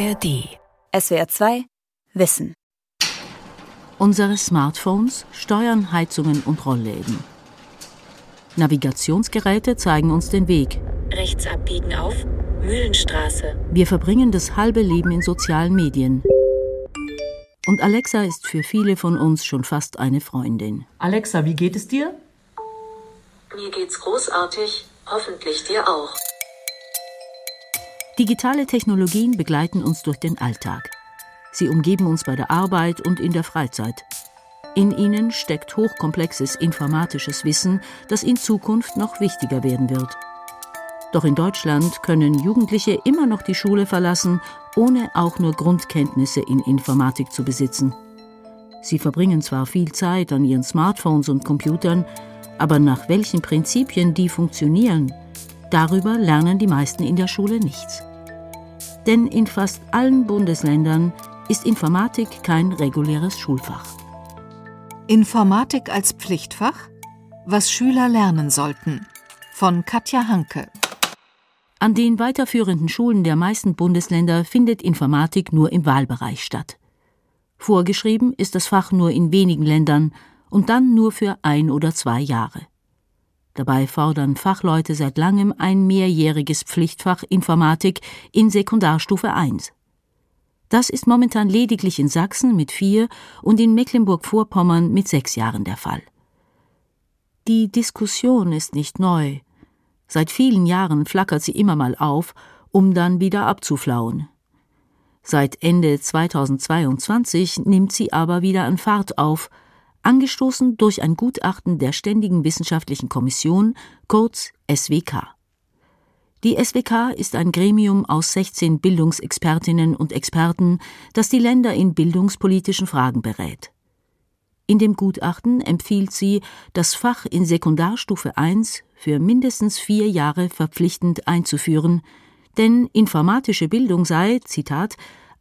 ARD. SWR 2 Wissen. Unsere Smartphones steuern Heizungen und Rollläden. Navigationsgeräte zeigen uns den Weg. Rechts abbiegen auf Mühlenstraße. Wir verbringen das halbe Leben in sozialen Medien. Und Alexa ist für viele von uns schon fast eine Freundin. Alexa, wie geht es dir? Mir geht's großartig, hoffentlich dir auch. Digitale Technologien begleiten uns durch den Alltag. Sie umgeben uns bei der Arbeit und in der Freizeit. In ihnen steckt hochkomplexes informatisches Wissen, das in Zukunft noch wichtiger werden wird. Doch in Deutschland können Jugendliche immer noch die Schule verlassen, ohne auch nur Grundkenntnisse in Informatik zu besitzen. Sie verbringen zwar viel Zeit an ihren Smartphones und Computern, aber nach welchen Prinzipien die funktionieren, darüber lernen die meisten in der Schule nichts denn in fast allen Bundesländern ist Informatik kein reguläres Schulfach. Informatik als Pflichtfach? Was Schüler lernen sollten. Von Katja Hanke. An den weiterführenden Schulen der meisten Bundesländer findet Informatik nur im Wahlbereich statt. Vorgeschrieben ist das Fach nur in wenigen Ländern und dann nur für ein oder zwei Jahre. Dabei fordern Fachleute seit langem ein mehrjähriges Pflichtfach Informatik in Sekundarstufe 1. Das ist momentan lediglich in Sachsen mit vier und in Mecklenburg-Vorpommern mit sechs Jahren der Fall. Die Diskussion ist nicht neu. Seit vielen Jahren flackert sie immer mal auf, um dann wieder abzuflauen. Seit Ende 2022 nimmt sie aber wieder an Fahrt auf, angestoßen durch ein Gutachten der Ständigen Wissenschaftlichen Kommission, kurz SWK. Die SWK ist ein Gremium aus 16 Bildungsexpertinnen und Experten, das die Länder in bildungspolitischen Fragen berät. In dem Gutachten empfiehlt sie, das Fach in Sekundarstufe 1 für mindestens vier Jahre verpflichtend einzuführen, denn informatische Bildung sei, Zitat,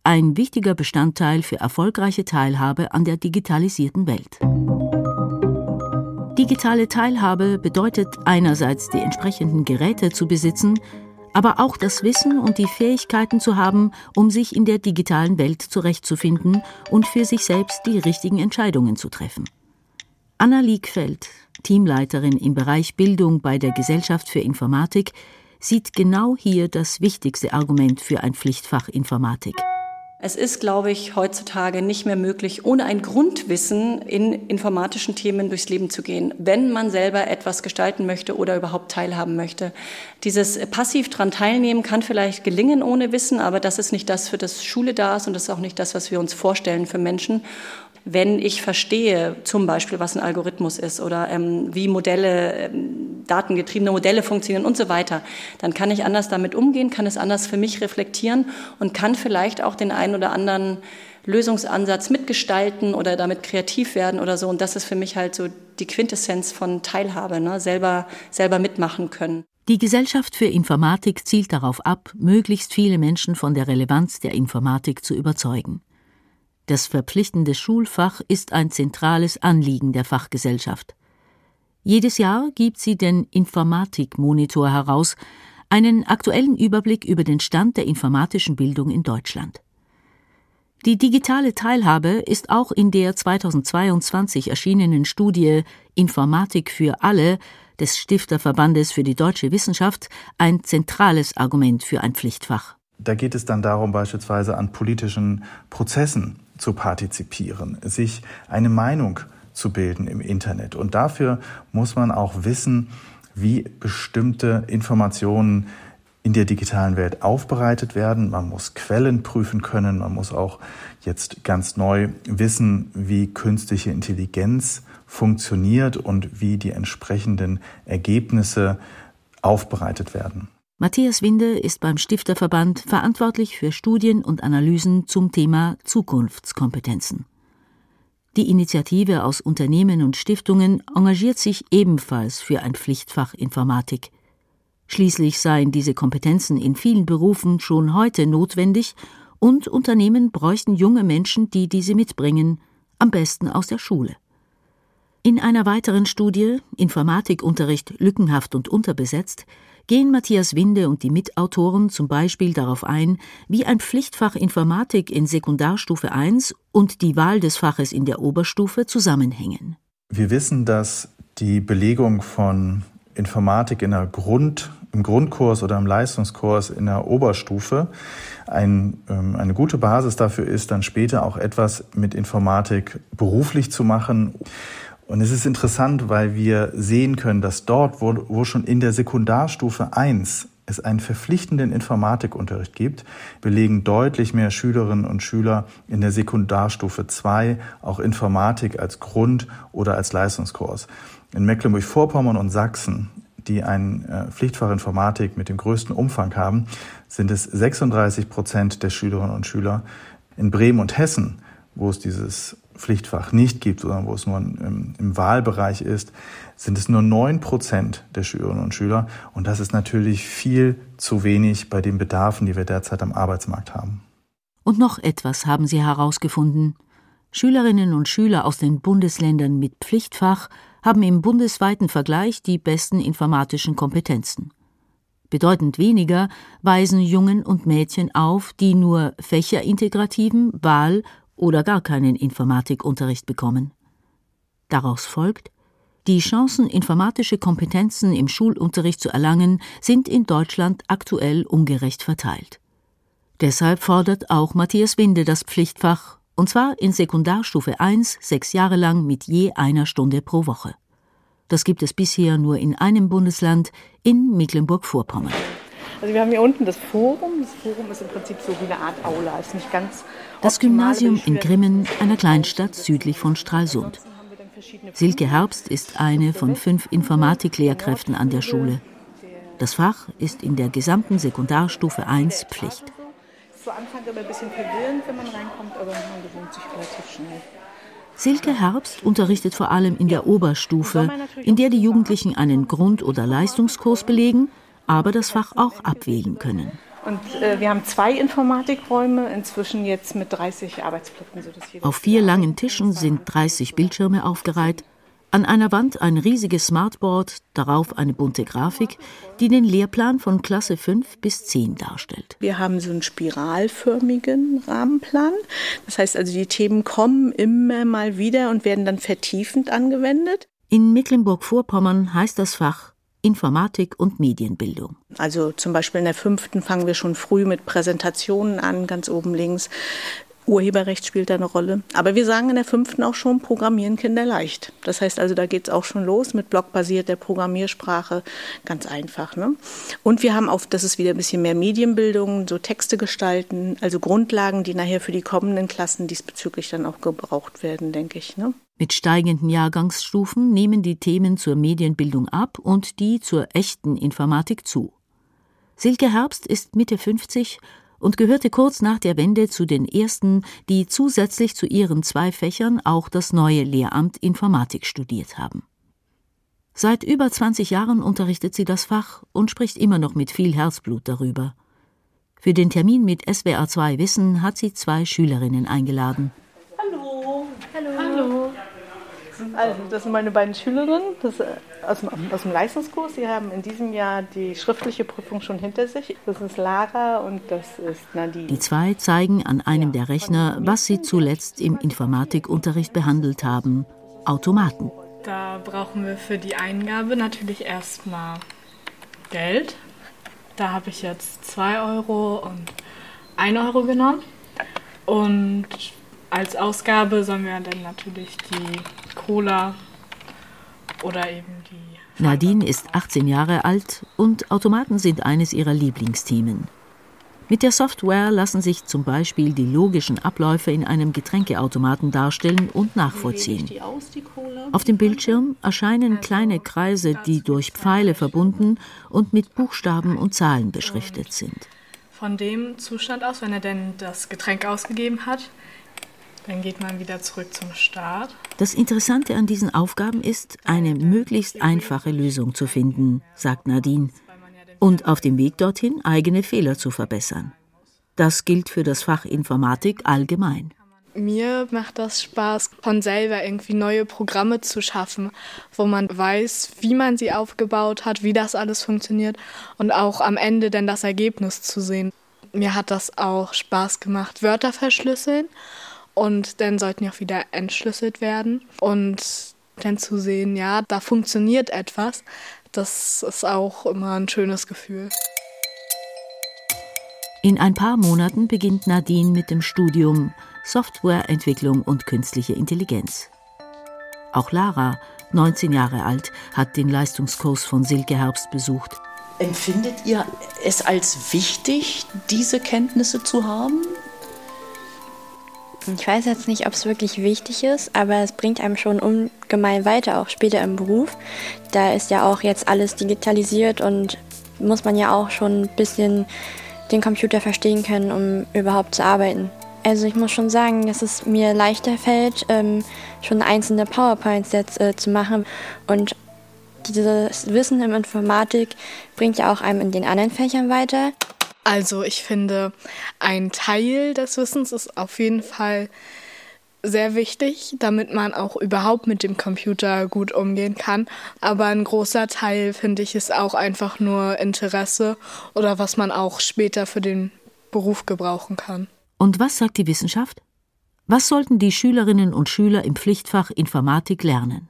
ein wichtiger Bestandteil für erfolgreiche Teilhabe an der digitalisierten Welt. Digitale Teilhabe bedeutet einerseits die entsprechenden Geräte zu besitzen, aber auch das Wissen und die Fähigkeiten zu haben, um sich in der digitalen Welt zurechtzufinden und für sich selbst die richtigen Entscheidungen zu treffen. Anna Liegfeld, Teamleiterin im Bereich Bildung bei der Gesellschaft für Informatik, sieht genau hier das wichtigste Argument für ein Pflichtfach Informatik. Es ist, glaube ich, heutzutage nicht mehr möglich, ohne ein Grundwissen in informatischen Themen durchs Leben zu gehen, wenn man selber etwas gestalten möchte oder überhaupt teilhaben möchte. Dieses passiv dran teilnehmen kann vielleicht gelingen ohne Wissen, aber das ist nicht das, für das Schule da ist und das ist auch nicht das, was wir uns vorstellen für Menschen wenn ich verstehe, zum Beispiel, was ein Algorithmus ist oder ähm, wie Modelle, ähm, datengetriebene Modelle funktionieren und so weiter, dann kann ich anders damit umgehen, kann es anders für mich reflektieren und kann vielleicht auch den einen oder anderen Lösungsansatz mitgestalten oder damit kreativ werden oder so. Und das ist für mich halt so die Quintessenz von Teilhabe, ne? selber, selber mitmachen können. Die Gesellschaft für Informatik zielt darauf ab, möglichst viele Menschen von der Relevanz der Informatik zu überzeugen. Das verpflichtende Schulfach ist ein zentrales Anliegen der Fachgesellschaft. Jedes Jahr gibt sie den Informatikmonitor heraus, einen aktuellen Überblick über den Stand der informatischen Bildung in Deutschland. Die digitale Teilhabe ist auch in der 2022 erschienenen Studie Informatik für alle des Stifterverbandes für die deutsche Wissenschaft ein zentrales Argument für ein Pflichtfach. Da geht es dann darum, beispielsweise an politischen Prozessen zu partizipieren, sich eine Meinung zu bilden im Internet. Und dafür muss man auch wissen, wie bestimmte Informationen in der digitalen Welt aufbereitet werden. Man muss Quellen prüfen können. Man muss auch jetzt ganz neu wissen, wie künstliche Intelligenz funktioniert und wie die entsprechenden Ergebnisse aufbereitet werden. Matthias Winde ist beim Stifterverband verantwortlich für Studien und Analysen zum Thema Zukunftskompetenzen. Die Initiative aus Unternehmen und Stiftungen engagiert sich ebenfalls für ein Pflichtfach Informatik. Schließlich seien diese Kompetenzen in vielen Berufen schon heute notwendig und Unternehmen bräuchten junge Menschen, die diese mitbringen, am besten aus der Schule. In einer weiteren Studie Informatikunterricht lückenhaft und unterbesetzt gehen Matthias Winde und die Mitautoren zum Beispiel darauf ein, wie ein Pflichtfach Informatik in Sekundarstufe 1 und die Wahl des Faches in der Oberstufe zusammenhängen. Wir wissen, dass die Belegung von Informatik in der Grund, im Grundkurs oder im Leistungskurs in der Oberstufe ein, ähm, eine gute Basis dafür ist, dann später auch etwas mit Informatik beruflich zu machen. Und es ist interessant, weil wir sehen können, dass dort, wo, wo schon in der Sekundarstufe 1 es einen verpflichtenden Informatikunterricht gibt, belegen deutlich mehr Schülerinnen und Schüler in der Sekundarstufe 2 auch Informatik als Grund- oder als Leistungskurs. In Mecklenburg-Vorpommern und Sachsen, die ein äh, Pflichtfach Informatik mit dem größten Umfang haben, sind es 36 Prozent der Schülerinnen und Schüler. In Bremen und Hessen, wo es dieses Pflichtfach nicht gibt, sondern wo es nur im, im Wahlbereich ist, sind es nur neun Prozent der Schülerinnen und Schüler. Und das ist natürlich viel zu wenig bei den Bedarfen, die wir derzeit am Arbeitsmarkt haben. Und noch etwas haben sie herausgefunden. Schülerinnen und Schüler aus den Bundesländern mit Pflichtfach haben im bundesweiten Vergleich die besten informatischen Kompetenzen. Bedeutend weniger weisen Jungen und Mädchen auf, die nur fächerintegrativen Wahl- oder gar keinen Informatikunterricht bekommen. Daraus folgt, die Chancen, informatische Kompetenzen im Schulunterricht zu erlangen, sind in Deutschland aktuell ungerecht verteilt. Deshalb fordert auch Matthias Winde das Pflichtfach, und zwar in Sekundarstufe 1 sechs Jahre lang mit je einer Stunde pro Woche. Das gibt es bisher nur in einem Bundesland, in Mecklenburg-Vorpommern. Also wir haben hier unten das Forum. Das Forum ist im Prinzip so wie eine Art Aula, ist nicht ganz das Gymnasium in Grimmen, einer Kleinstadt südlich von Stralsund. Silke Herbst ist eine von fünf Informatiklehrkräften an der Schule. Das Fach ist in der gesamten Sekundarstufe 1 Pflicht. Zu Anfang immer ein bisschen verwirrend, wenn man reinkommt, aber man gewöhnt sich relativ schnell. Silke Herbst unterrichtet vor allem in der Oberstufe, in der die Jugendlichen einen Grund- oder Leistungskurs belegen, aber das Fach auch abwählen können. Und äh, wir haben zwei Informatikräume, inzwischen jetzt mit 30 Arbeitsplätzen. Auf vier langen Tischen sind 30 Bildschirme aufgereiht. An einer Wand ein riesiges Smartboard, darauf eine bunte Grafik, die den Lehrplan von Klasse 5 bis 10 darstellt. Wir haben so einen spiralförmigen Rahmenplan. Das heißt also, die Themen kommen immer mal wieder und werden dann vertiefend angewendet. In Mecklenburg-Vorpommern heißt das Fach Informatik und Medienbildung. Also zum Beispiel in der fünften fangen wir schon früh mit Präsentationen an, ganz oben links. Urheberrecht spielt da eine Rolle. Aber wir sagen in der fünften auch schon, Programmieren Kinder leicht. Das heißt also, da geht es auch schon los mit blockbasierter Programmiersprache. Ganz einfach. Ne? Und wir haben auf, das ist wieder ein bisschen mehr Medienbildung, so Texte gestalten, also Grundlagen, die nachher für die kommenden Klassen diesbezüglich dann auch gebraucht werden, denke ich. Ne? Mit steigenden Jahrgangsstufen nehmen die Themen zur Medienbildung ab und die zur echten Informatik zu. Silke Herbst ist Mitte 50 und gehörte kurz nach der Wende zu den ersten, die zusätzlich zu ihren zwei Fächern auch das neue Lehramt Informatik studiert haben. Seit über 20 Jahren unterrichtet sie das Fach und spricht immer noch mit viel Herzblut darüber. Für den Termin mit SWR2 Wissen hat sie zwei Schülerinnen eingeladen. Also, das sind meine beiden Schülerinnen das, äh, aus, dem, aus dem Leistungskurs. Sie haben in diesem Jahr die schriftliche Prüfung schon hinter sich. Das ist Lara und das ist Nadine. Die zwei zeigen an einem der Rechner, was sie zuletzt im Informatikunterricht behandelt haben: Automaten. Da brauchen wir für die Eingabe natürlich erstmal Geld. Da habe ich jetzt 2 Euro und 1 Euro genommen. Und als Ausgabe sollen wir dann natürlich die Cola oder eben die. Nadine ist 18 Jahre alt und Automaten sind eines ihrer Lieblingsthemen. Mit der Software lassen sich zum Beispiel die logischen Abläufe in einem Getränkeautomaten darstellen und nachvollziehen. Auf dem Bildschirm erscheinen kleine Kreise, die durch Pfeile verbunden und mit Buchstaben und Zahlen beschriftet sind. Von dem Zustand aus, wenn er denn das Getränk ausgegeben hat, dann geht man wieder zurück zum Start. Das Interessante an diesen Aufgaben ist, eine möglichst einfache Lösung zu finden, sagt Nadine, und auf dem Weg dorthin eigene Fehler zu verbessern. Das gilt für das Fach Informatik allgemein. Mir macht das Spaß, von selber irgendwie neue Programme zu schaffen, wo man weiß, wie man sie aufgebaut hat, wie das alles funktioniert und auch am Ende dann das Ergebnis zu sehen. Mir hat das auch Spaß gemacht, Wörter verschlüsseln und dann sollten die auch wieder entschlüsselt werden und dann zu sehen, ja, da funktioniert etwas, das ist auch immer ein schönes Gefühl. In ein paar Monaten beginnt Nadine mit dem Studium Softwareentwicklung und künstliche Intelligenz. Auch Lara, 19 Jahre alt, hat den Leistungskurs von Silke Herbst besucht. Empfindet ihr es als wichtig, diese Kenntnisse zu haben? Ich weiß jetzt nicht, ob es wirklich wichtig ist, aber es bringt einem schon ungemein weiter, auch später im Beruf. Da ist ja auch jetzt alles digitalisiert und muss man ja auch schon ein bisschen den Computer verstehen können, um überhaupt zu arbeiten. Also ich muss schon sagen, dass es mir leichter fällt, ähm, schon einzelne PowerPoints jetzt äh, zu machen. Und dieses Wissen in Informatik bringt ja auch einem in den anderen Fächern weiter. Also ich finde, ein Teil des Wissens ist auf jeden Fall sehr wichtig, damit man auch überhaupt mit dem Computer gut umgehen kann. Aber ein großer Teil, finde ich, ist auch einfach nur Interesse oder was man auch später für den Beruf gebrauchen kann. Und was sagt die Wissenschaft? Was sollten die Schülerinnen und Schüler im Pflichtfach Informatik lernen?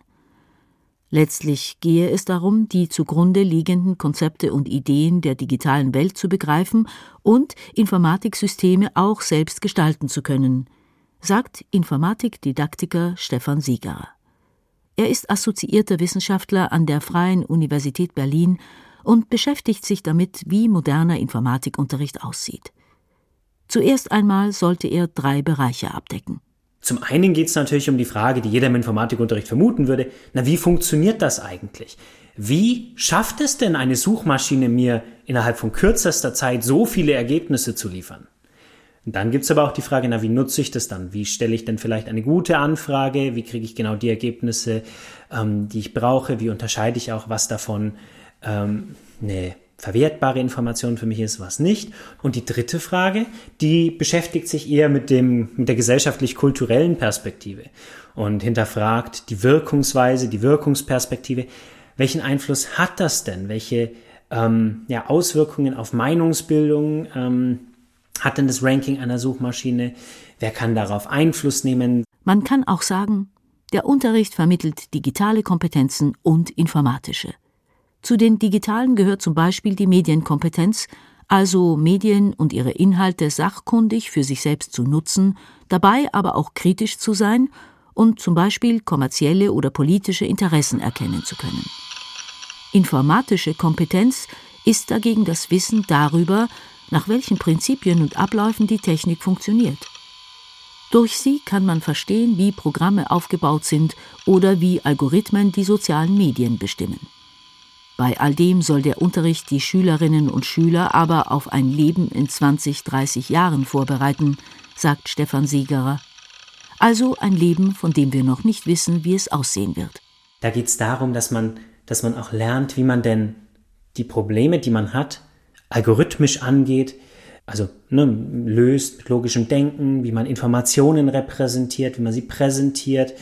Letztlich gehe es darum, die zugrunde liegenden Konzepte und Ideen der digitalen Welt zu begreifen und Informatiksysteme auch selbst gestalten zu können, sagt Informatikdidaktiker Stefan Sieger. Er ist assoziierter Wissenschaftler an der Freien Universität Berlin und beschäftigt sich damit, wie moderner Informatikunterricht aussieht. Zuerst einmal sollte er drei Bereiche abdecken. Zum einen geht es natürlich um die Frage, die jeder im Informatikunterricht vermuten würde, na wie funktioniert das eigentlich? Wie schafft es denn eine Suchmaschine mir innerhalb von kürzester Zeit so viele Ergebnisse zu liefern? Und dann gibt's aber auch die Frage, na wie nutze ich das dann? Wie stelle ich denn vielleicht eine gute Anfrage? Wie kriege ich genau die Ergebnisse, ähm, die ich brauche? Wie unterscheide ich auch, was davon ähm, eine verwertbare Information für mich ist, was nicht. Und die dritte Frage, die beschäftigt sich eher mit dem, mit der gesellschaftlich-kulturellen Perspektive und hinterfragt die Wirkungsweise, die Wirkungsperspektive. Welchen Einfluss hat das denn? Welche ähm, ja, Auswirkungen auf Meinungsbildung ähm, hat denn das Ranking einer Suchmaschine? Wer kann darauf Einfluss nehmen? Man kann auch sagen, der Unterricht vermittelt digitale Kompetenzen und informatische. Zu den digitalen gehört zum Beispiel die Medienkompetenz, also Medien und ihre Inhalte sachkundig für sich selbst zu nutzen, dabei aber auch kritisch zu sein und zum Beispiel kommerzielle oder politische Interessen erkennen zu können. Informatische Kompetenz ist dagegen das Wissen darüber, nach welchen Prinzipien und Abläufen die Technik funktioniert. Durch sie kann man verstehen, wie Programme aufgebaut sind oder wie Algorithmen die sozialen Medien bestimmen. Bei all dem soll der Unterricht die Schülerinnen und Schüler aber auf ein Leben in 20, 30 Jahren vorbereiten, sagt Stefan Siegerer. Also ein Leben, von dem wir noch nicht wissen, wie es aussehen wird. Da geht es darum, dass man, dass man auch lernt, wie man denn die Probleme, die man hat, algorithmisch angeht, also ne, löst mit logischem Denken, wie man Informationen repräsentiert, wie man sie präsentiert,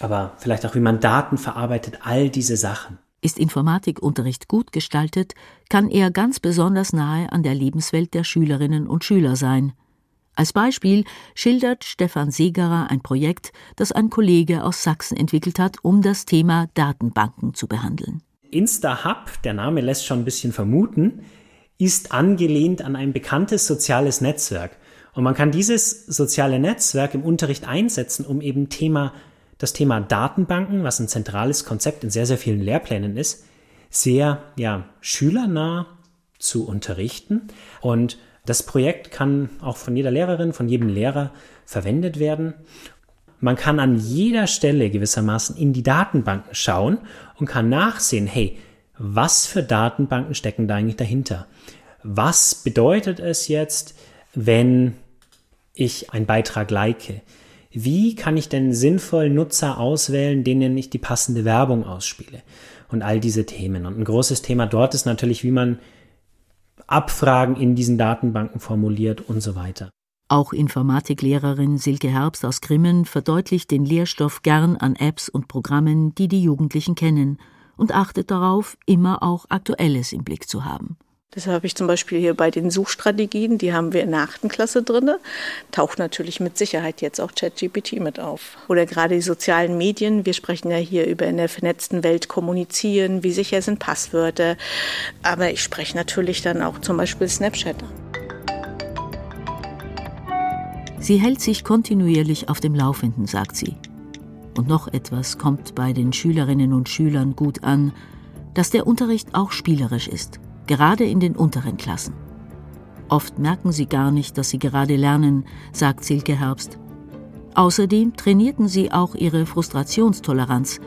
aber vielleicht auch wie man Daten verarbeitet, all diese Sachen. Ist Informatikunterricht gut gestaltet, kann er ganz besonders nahe an der Lebenswelt der Schülerinnen und Schüler sein. Als Beispiel schildert Stefan Segerer ein Projekt, das ein Kollege aus Sachsen entwickelt hat, um das Thema Datenbanken zu behandeln. InstaHub, der Name lässt schon ein bisschen vermuten, ist angelehnt an ein bekanntes soziales Netzwerk. Und man kann dieses soziale Netzwerk im Unterricht einsetzen, um eben Thema das Thema Datenbanken, was ein zentrales Konzept in sehr, sehr vielen Lehrplänen ist, sehr ja, schülernah zu unterrichten. Und das Projekt kann auch von jeder Lehrerin, von jedem Lehrer verwendet werden. Man kann an jeder Stelle gewissermaßen in die Datenbanken schauen und kann nachsehen, hey, was für Datenbanken stecken da eigentlich dahinter? Was bedeutet es jetzt, wenn ich einen Beitrag like? Wie kann ich denn sinnvoll Nutzer auswählen, denen ich die passende Werbung ausspiele und all diese Themen. Und ein großes Thema dort ist natürlich, wie man Abfragen in diesen Datenbanken formuliert und so weiter. Auch Informatiklehrerin Silke Herbst aus Grimmen verdeutlicht den Lehrstoff gern an Apps und Programmen, die die Jugendlichen kennen, und achtet darauf, immer auch Aktuelles im Blick zu haben. Das habe ich zum Beispiel hier bei den Suchstrategien, die haben wir in der achten Klasse drin. Taucht natürlich mit Sicherheit jetzt auch ChatGPT mit auf. Oder gerade die sozialen Medien. Wir sprechen ja hier über in der vernetzten Welt kommunizieren, wie sicher sind Passwörter. Aber ich spreche natürlich dann auch zum Beispiel Snapchat Sie hält sich kontinuierlich auf dem Laufenden, sagt sie. Und noch etwas kommt bei den Schülerinnen und Schülern gut an, dass der Unterricht auch spielerisch ist gerade in den unteren Klassen. Oft merken sie gar nicht, dass sie gerade lernen, sagt Silke Herbst. Außerdem trainierten sie auch ihre Frustrationstoleranz,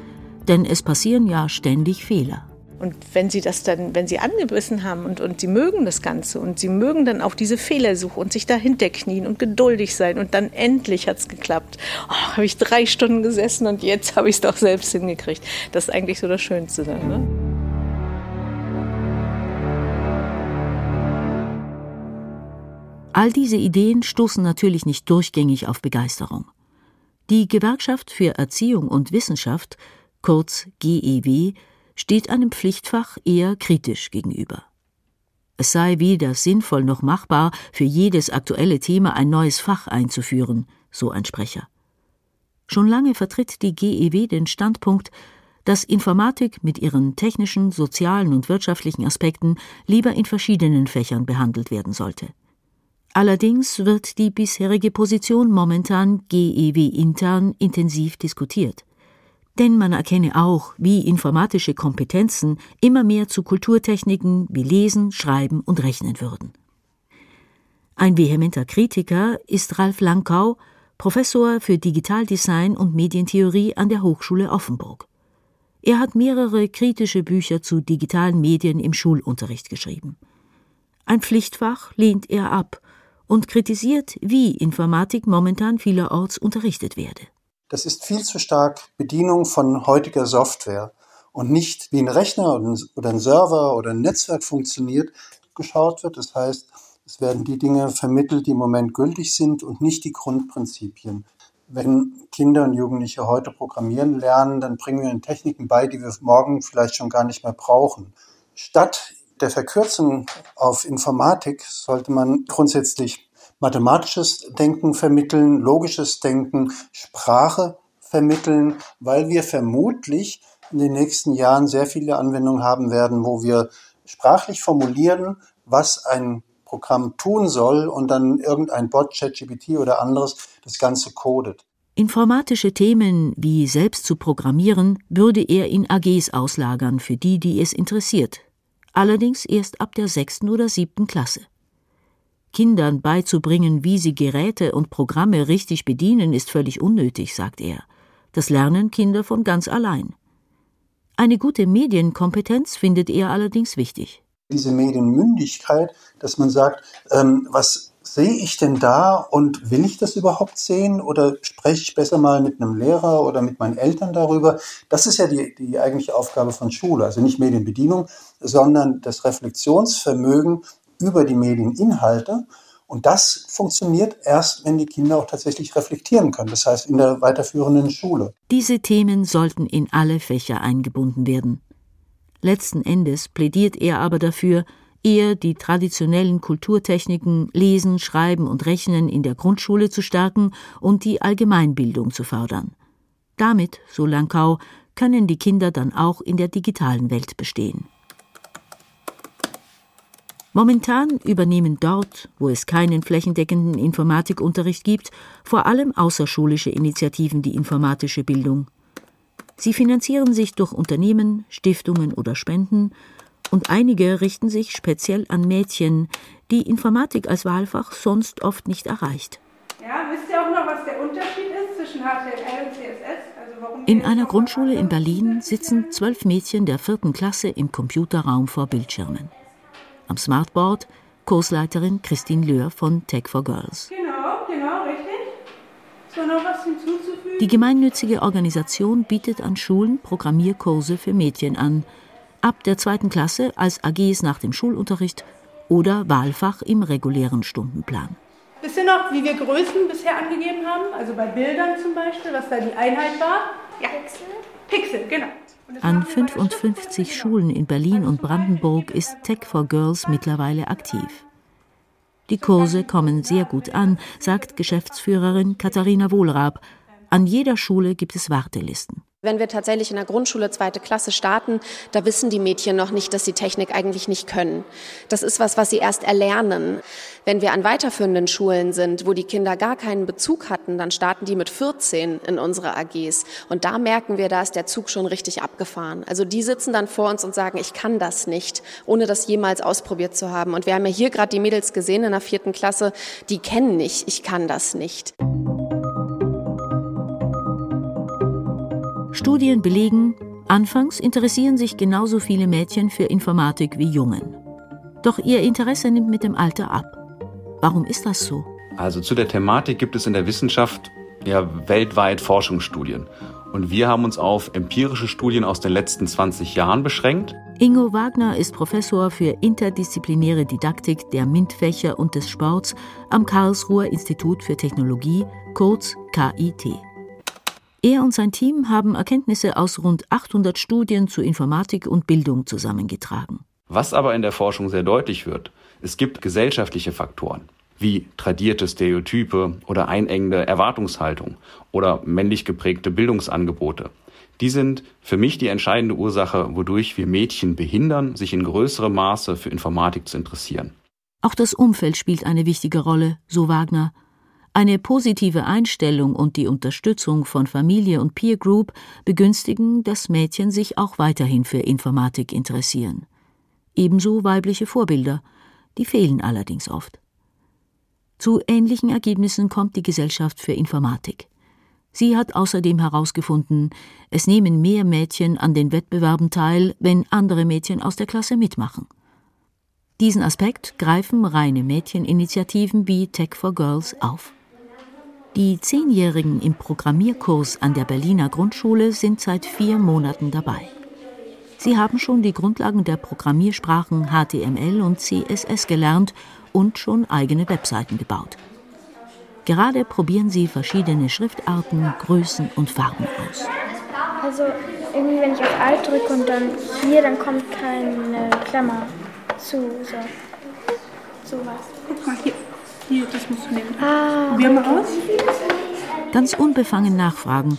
denn es passieren ja ständig Fehler. Und wenn sie das dann, wenn sie angebissen haben und, und sie mögen das Ganze und sie mögen dann auch diese Fehlersuche und sich dahinter knien und geduldig sein und dann endlich hat es geklappt. Oh, habe ich drei Stunden gesessen und jetzt habe ich es doch selbst hingekriegt. Das ist eigentlich so das Schönste dann. Ne? All diese Ideen stoßen natürlich nicht durchgängig auf Begeisterung. Die Gewerkschaft für Erziehung und Wissenschaft, kurz GEW, steht einem Pflichtfach eher kritisch gegenüber. Es sei weder sinnvoll noch machbar, für jedes aktuelle Thema ein neues Fach einzuführen, so ein Sprecher. Schon lange vertritt die GEW den Standpunkt, dass Informatik mit ihren technischen, sozialen und wirtschaftlichen Aspekten lieber in verschiedenen Fächern behandelt werden sollte. Allerdings wird die bisherige Position momentan GEW intern intensiv diskutiert. Denn man erkenne auch, wie informatische Kompetenzen immer mehr zu Kulturtechniken wie Lesen, Schreiben und Rechnen würden. Ein vehementer Kritiker ist Ralf Lankau, Professor für Digitaldesign und Medientheorie an der Hochschule Offenburg. Er hat mehrere kritische Bücher zu digitalen Medien im Schulunterricht geschrieben. Ein Pflichtfach lehnt er ab und kritisiert, wie Informatik momentan vielerorts unterrichtet werde. Das ist viel zu stark Bedienung von heutiger Software und nicht wie ein Rechner oder ein Server oder ein Netzwerk funktioniert, geschaut wird. Das heißt, es werden die Dinge vermittelt, die im Moment gültig sind und nicht die Grundprinzipien. Wenn Kinder und Jugendliche heute programmieren lernen, dann bringen wir ihnen Techniken bei, die wir morgen vielleicht schon gar nicht mehr brauchen. Statt der Verkürzung auf Informatik sollte man grundsätzlich mathematisches Denken vermitteln, logisches Denken, Sprache vermitteln, weil wir vermutlich in den nächsten Jahren sehr viele Anwendungen haben werden, wo wir sprachlich formulieren, was ein Programm tun soll und dann irgendein Bot, ChatGPT oder anderes das Ganze codet. Informatische Themen wie selbst zu programmieren würde er in AGs auslagern für die, die es interessiert, allerdings erst ab der sechsten oder siebten Klasse. Kindern beizubringen, wie sie Geräte und Programme richtig bedienen, ist völlig unnötig, sagt er. Das lernen Kinder von ganz allein. Eine gute Medienkompetenz findet er allerdings wichtig. Diese Medienmündigkeit, dass man sagt, ähm, was sehe ich denn da und will ich das überhaupt sehen oder spreche ich besser mal mit einem Lehrer oder mit meinen Eltern darüber? Das ist ja die, die eigentliche Aufgabe von Schule, also nicht Medienbedienung, sondern das Reflexionsvermögen über die Medieninhalte. Und das funktioniert erst, wenn die Kinder auch tatsächlich reflektieren können, das heißt in der weiterführenden Schule. Diese Themen sollten in alle Fächer eingebunden werden. Letzten Endes plädiert er aber dafür, eher die traditionellen Kulturtechniken Lesen, Schreiben und Rechnen in der Grundschule zu stärken und die Allgemeinbildung zu fördern. Damit, so Lankau, können die Kinder dann auch in der digitalen Welt bestehen. Momentan übernehmen dort, wo es keinen flächendeckenden Informatikunterricht gibt, vor allem außerschulische Initiativen die informatische Bildung. Sie finanzieren sich durch Unternehmen, Stiftungen oder Spenden und einige richten sich speziell an Mädchen, die Informatik als Wahlfach sonst oft nicht erreicht. Ja, wisst ihr auch noch, was der Unterschied ist zwischen HTML und CSS? Also in einer Grundschule in Berlin sitzen zwölf Mädchen der vierten Klasse im Computerraum vor Bildschirmen. Am Smartboard Kursleiterin Christine Löhr von Tech for Girls. Genau, genau, richtig. So noch was hinzuzufügen? Die gemeinnützige Organisation bietet an Schulen Programmierkurse für Mädchen an – ab der zweiten Klasse als AGs nach dem Schulunterricht oder Wahlfach im regulären Stundenplan. Bis Wisst ihr noch, wie wir Größen bisher angegeben haben? Also bei Bildern zum Beispiel, was da die Einheit war? Ja. Pixel. Pixel, genau. An 55 Schulen in Berlin und Brandenburg ist Tech for Girls mittlerweile aktiv. Die Kurse kommen sehr gut an, sagt Geschäftsführerin Katharina Wohlrab. An jeder Schule gibt es Wartelisten. Wenn wir tatsächlich in der Grundschule zweite Klasse starten, da wissen die Mädchen noch nicht, dass sie Technik eigentlich nicht können. Das ist was, was sie erst erlernen. Wenn wir an weiterführenden Schulen sind, wo die Kinder gar keinen Bezug hatten, dann starten die mit 14 in unsere AGs. Und da merken wir, da ist der Zug schon richtig abgefahren. Also die sitzen dann vor uns und sagen, ich kann das nicht, ohne das jemals ausprobiert zu haben. Und wir haben ja hier gerade die Mädels gesehen in der vierten Klasse, die kennen nicht, ich kann das nicht. Studien belegen, anfangs interessieren sich genauso viele Mädchen für Informatik wie Jungen. Doch ihr Interesse nimmt mit dem Alter ab. Warum ist das so? Also zu der Thematik gibt es in der Wissenschaft ja weltweit Forschungsstudien. Und wir haben uns auf empirische Studien aus den letzten 20 Jahren beschränkt. Ingo Wagner ist Professor für interdisziplinäre Didaktik der MINT-Fächer und des Sports am Karlsruher Institut für Technologie, kurz KIT. Er und sein Team haben Erkenntnisse aus rund 800 Studien zu Informatik und Bildung zusammengetragen. Was aber in der Forschung sehr deutlich wird, es gibt gesellschaftliche Faktoren wie tradierte Stereotype oder einengende Erwartungshaltung oder männlich geprägte Bildungsangebote. Die sind für mich die entscheidende Ursache, wodurch wir Mädchen behindern, sich in größerem Maße für Informatik zu interessieren. Auch das Umfeld spielt eine wichtige Rolle, so Wagner. Eine positive Einstellung und die Unterstützung von Familie und Peer Group begünstigen, dass Mädchen sich auch weiterhin für Informatik interessieren. Ebenso weibliche Vorbilder, die fehlen allerdings oft. Zu ähnlichen Ergebnissen kommt die Gesellschaft für Informatik. Sie hat außerdem herausgefunden, es nehmen mehr Mädchen an den Wettbewerben teil, wenn andere Mädchen aus der Klasse mitmachen. Diesen Aspekt greifen reine Mädcheninitiativen wie Tech for Girls auf. Die Zehnjährigen im Programmierkurs an der Berliner Grundschule sind seit vier Monaten dabei. Sie haben schon die Grundlagen der Programmiersprachen HTML und CSS gelernt und schon eigene Webseiten gebaut. Gerade probieren sie verschiedene Schriftarten, Größen und Farben aus. Also irgendwie, wenn ich auf Alt drücke und dann hier, dann kommt keine Klammer zu. So, so was. Guck mal hier. Hier, das musst du nehmen. Ah, Probier mal aus. Ganz unbefangen nachfragen.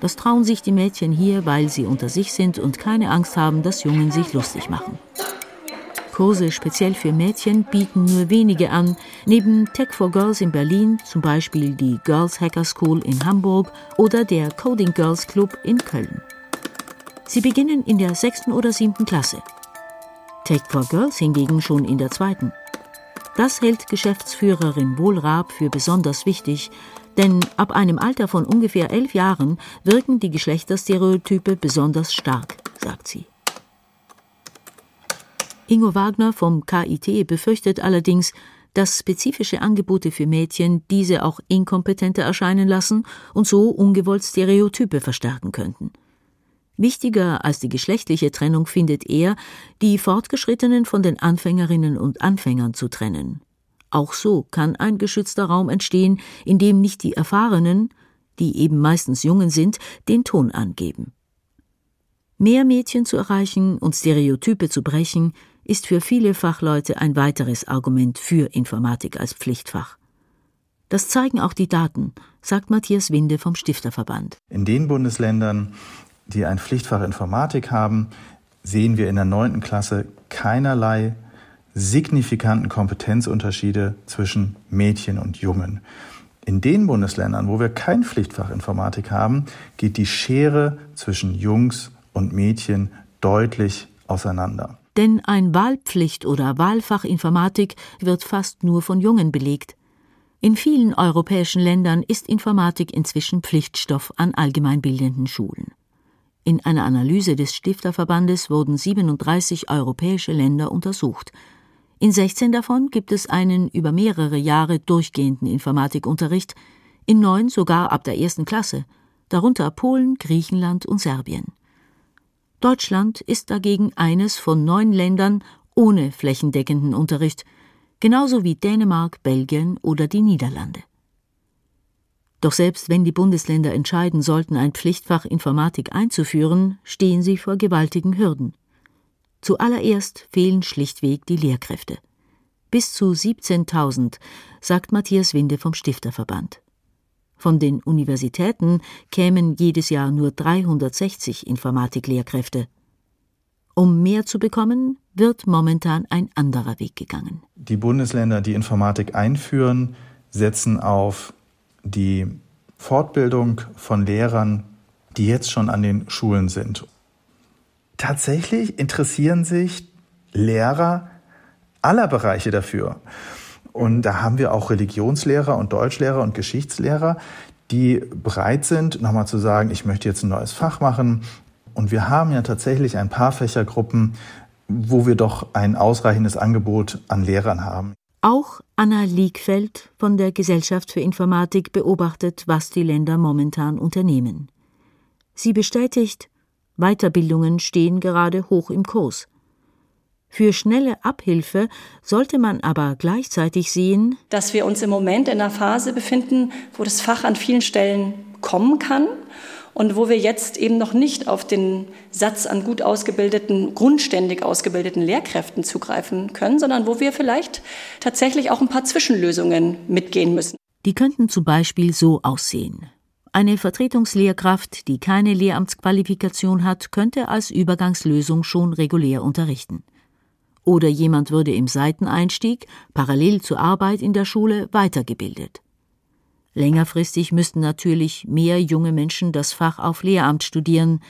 Das trauen sich die Mädchen hier, weil sie unter sich sind und keine Angst haben, dass Jungen sich lustig machen. Kurse speziell für Mädchen bieten nur wenige an, neben Tech for Girls in Berlin, zum Beispiel die Girls Hacker School in Hamburg oder der Coding Girls Club in Köln. Sie beginnen in der sechsten oder siebten Klasse. Tech for Girls hingegen schon in der zweiten. Das hält Geschäftsführerin Wohlrab für besonders wichtig, denn ab einem Alter von ungefähr elf Jahren wirken die Geschlechterstereotype besonders stark, sagt sie. Ingo Wagner vom KIT befürchtet allerdings, dass spezifische Angebote für Mädchen diese auch inkompetenter erscheinen lassen und so ungewollt Stereotype verstärken könnten. Wichtiger als die geschlechtliche Trennung findet er, die Fortgeschrittenen von den Anfängerinnen und Anfängern zu trennen. Auch so kann ein geschützter Raum entstehen, in dem nicht die Erfahrenen, die eben meistens Jungen sind, den Ton angeben. Mehr Mädchen zu erreichen und Stereotype zu brechen, ist für viele Fachleute ein weiteres Argument für Informatik als Pflichtfach. Das zeigen auch die Daten, sagt Matthias Winde vom Stifterverband. In den Bundesländern, die ein Pflichtfach Informatik haben, sehen wir in der neunten Klasse keinerlei signifikanten Kompetenzunterschiede zwischen Mädchen und Jungen. In den Bundesländern, wo wir kein Pflichtfach Informatik haben, geht die Schere zwischen Jungs und Mädchen deutlich auseinander. Denn ein Wahlpflicht- oder Wahlfach Informatik wird fast nur von Jungen belegt. In vielen europäischen Ländern ist Informatik inzwischen Pflichtstoff an allgemeinbildenden Schulen. In einer Analyse des Stifterverbandes wurden 37 europäische Länder untersucht. In 16 davon gibt es einen über mehrere Jahre durchgehenden Informatikunterricht, in neun sogar ab der ersten Klasse, darunter Polen, Griechenland und Serbien. Deutschland ist dagegen eines von neun Ländern ohne flächendeckenden Unterricht. genauso wie Dänemark, Belgien oder die Niederlande. Doch selbst wenn die Bundesländer entscheiden sollten, ein Pflichtfach Informatik einzuführen, stehen sie vor gewaltigen Hürden. Zuallererst fehlen schlichtweg die Lehrkräfte. Bis zu 17.000, sagt Matthias Winde vom Stifterverband. Von den Universitäten kämen jedes Jahr nur 360 Informatiklehrkräfte. Um mehr zu bekommen, wird momentan ein anderer Weg gegangen. Die Bundesländer, die Informatik einführen, setzen auf die Fortbildung von Lehrern, die jetzt schon an den Schulen sind. Tatsächlich interessieren sich Lehrer aller Bereiche dafür. Und da haben wir auch Religionslehrer und Deutschlehrer und Geschichtslehrer, die bereit sind, nochmal zu sagen, ich möchte jetzt ein neues Fach machen. Und wir haben ja tatsächlich ein paar Fächergruppen, wo wir doch ein ausreichendes Angebot an Lehrern haben. Auch Anna Liegfeld von der Gesellschaft für Informatik beobachtet, was die Länder momentan unternehmen. Sie bestätigt, Weiterbildungen stehen gerade hoch im Kurs. Für schnelle Abhilfe sollte man aber gleichzeitig sehen, dass wir uns im Moment in einer Phase befinden, wo das Fach an vielen Stellen kommen kann und wo wir jetzt eben noch nicht auf den Satz an gut ausgebildeten, grundständig ausgebildeten Lehrkräften zugreifen können, sondern wo wir vielleicht tatsächlich auch ein paar Zwischenlösungen mitgehen müssen. Die könnten zum Beispiel so aussehen. Eine Vertretungslehrkraft, die keine Lehramtsqualifikation hat, könnte als Übergangslösung schon regulär unterrichten. Oder jemand würde im Seiteneinstieg, parallel zur Arbeit in der Schule, weitergebildet. Längerfristig müssten natürlich mehr junge Menschen das Fach auf Lehramt studieren.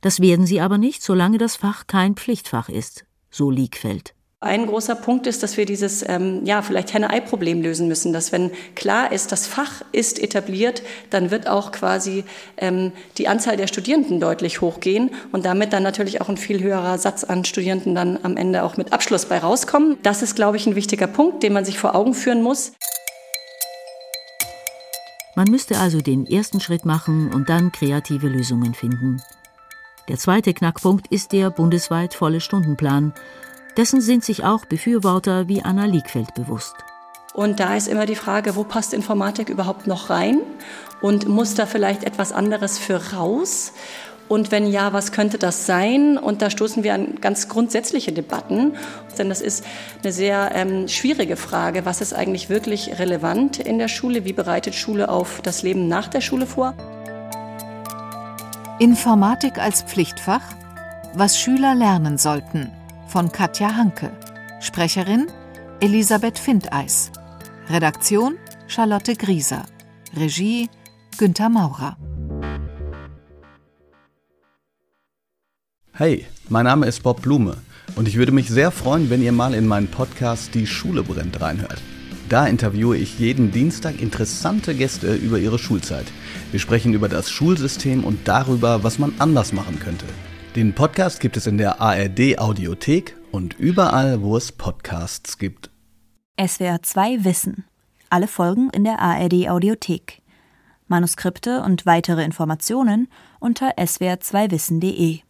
Das werden sie aber nicht, solange das Fach kein Pflichtfach ist, so Liegfeld. Ein großer Punkt ist, dass wir dieses, ähm, ja, vielleicht Henne-Ei-Problem lösen müssen, dass wenn klar ist, das Fach ist etabliert, dann wird auch quasi ähm, die Anzahl der Studierenden deutlich hochgehen und damit dann natürlich auch ein viel höherer Satz an Studierenden dann am Ende auch mit Abschluss bei rauskommen. Das ist, glaube ich, ein wichtiger Punkt, den man sich vor Augen führen muss. Man müsste also den ersten Schritt machen und dann kreative Lösungen finden. Der zweite Knackpunkt ist der bundesweit volle Stundenplan. Dessen sind sich auch Befürworter wie Anna Liegfeld bewusst. Und da ist immer die Frage, wo passt Informatik überhaupt noch rein? Und muss da vielleicht etwas anderes für raus? Und wenn ja, was könnte das sein? Und da stoßen wir an ganz grundsätzliche Debatten. Denn das ist eine sehr ähm, schwierige Frage. Was ist eigentlich wirklich relevant in der Schule? Wie bereitet Schule auf das Leben nach der Schule vor? Informatik als Pflichtfach? Was Schüler lernen sollten. Von Katja Hanke. Sprecherin Elisabeth Findeis. Redaktion Charlotte Grieser. Regie Günther Maurer. Hey, mein Name ist Bob Blume und ich würde mich sehr freuen, wenn ihr mal in meinen Podcast Die Schule brennt reinhört. Da interviewe ich jeden Dienstag interessante Gäste über ihre Schulzeit. Wir sprechen über das Schulsystem und darüber, was man anders machen könnte. Den Podcast gibt es in der ARD Audiothek und überall, wo es Podcasts gibt. SWR 2 Wissen. Alle Folgen in der ARD Audiothek. Manuskripte und weitere Informationen unter swr2wissen.de.